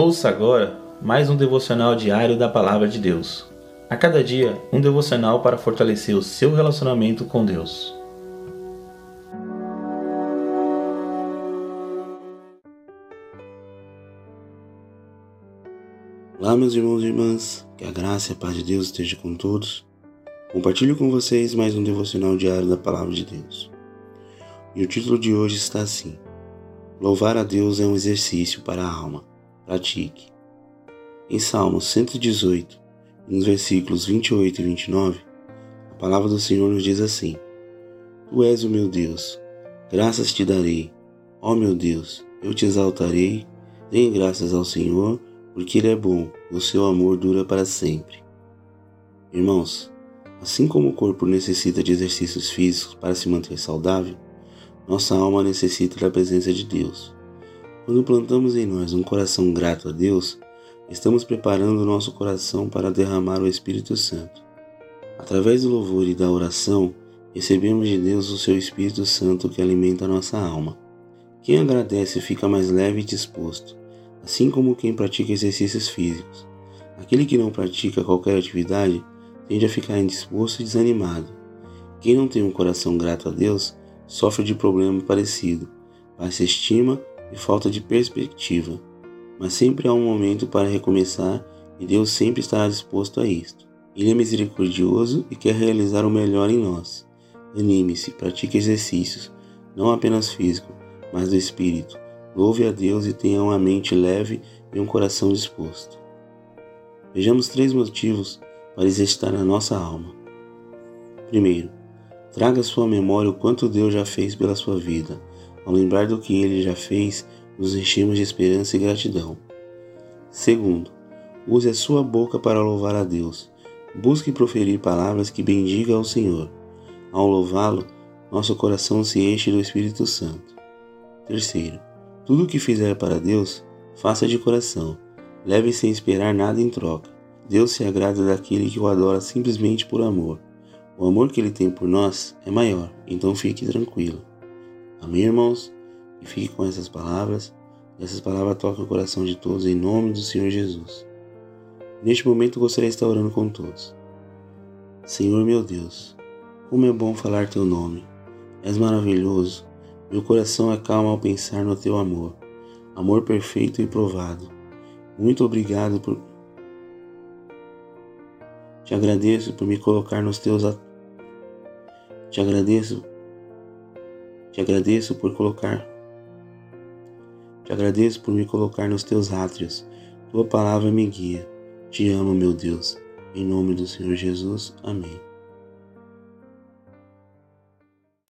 Ouça agora mais um devocional diário da Palavra de Deus. A cada dia, um devocional para fortalecer o seu relacionamento com Deus. Olá, meus irmãos e irmãs, que a graça e a paz de Deus esteja com todos. Compartilho com vocês mais um devocional diário da Palavra de Deus. E o título de hoje está assim: Louvar a Deus é um exercício para a alma. Pratique. Em Salmos 118, nos versículos 28 e 29, a palavra do Senhor nos diz assim: Tu és o meu Deus, graças te darei. Ó meu Deus, eu te exaltarei. Dê graças ao Senhor, porque Ele é bom e o seu amor dura para sempre. Irmãos, assim como o corpo necessita de exercícios físicos para se manter saudável, nossa alma necessita da presença de Deus. Quando plantamos em nós um coração grato a Deus, estamos preparando o nosso coração para derramar o Espírito Santo. Através do louvor e da oração, recebemos de Deus o seu Espírito Santo que alimenta a nossa alma. Quem agradece fica mais leve e disposto, assim como quem pratica exercícios físicos. Aquele que não pratica qualquer atividade tende a ficar indisposto e desanimado. Quem não tem um coração grato a Deus sofre de problema parecido, baixa estima e falta de perspectiva, mas sempre há um momento para recomeçar e Deus sempre estará disposto a isto. Ele é misericordioso e quer realizar o melhor em nós. Anime-se, pratique exercícios, não apenas físico, mas do espírito. Louve a Deus e tenha uma mente leve e um coração disposto. Vejamos três motivos para exercitar a nossa alma. Primeiro, traga à sua memória o quanto Deus já fez pela sua vida ao lembrar do que ele já fez, nos enchemos de esperança e gratidão. Segundo, use a sua boca para louvar a Deus. Busque proferir palavras que bendigam ao Senhor. Ao louvá-lo, nosso coração se enche do Espírito Santo. Terceiro, tudo o que fizer para Deus, faça de coração. Leve sem esperar nada em troca. Deus se agrada daquele que o adora simplesmente por amor. O amor que ele tem por nós é maior, então fique tranquilo. Amém, irmãos? E fique com essas palavras. Essas palavras tocam o coração de todos em nome do Senhor Jesus. Neste momento gostaria de estar orando com todos. Senhor meu Deus, como é bom falar teu nome. És maravilhoso. Meu coração acalma ao pensar no teu amor. Amor perfeito e provado. Muito obrigado por. Te agradeço por me colocar nos teus. Te agradeço te agradeço por colocar. Te agradeço por me colocar nos teus átrios. Tua palavra me guia. Te amo, meu Deus. Em nome do Senhor Jesus. Amém.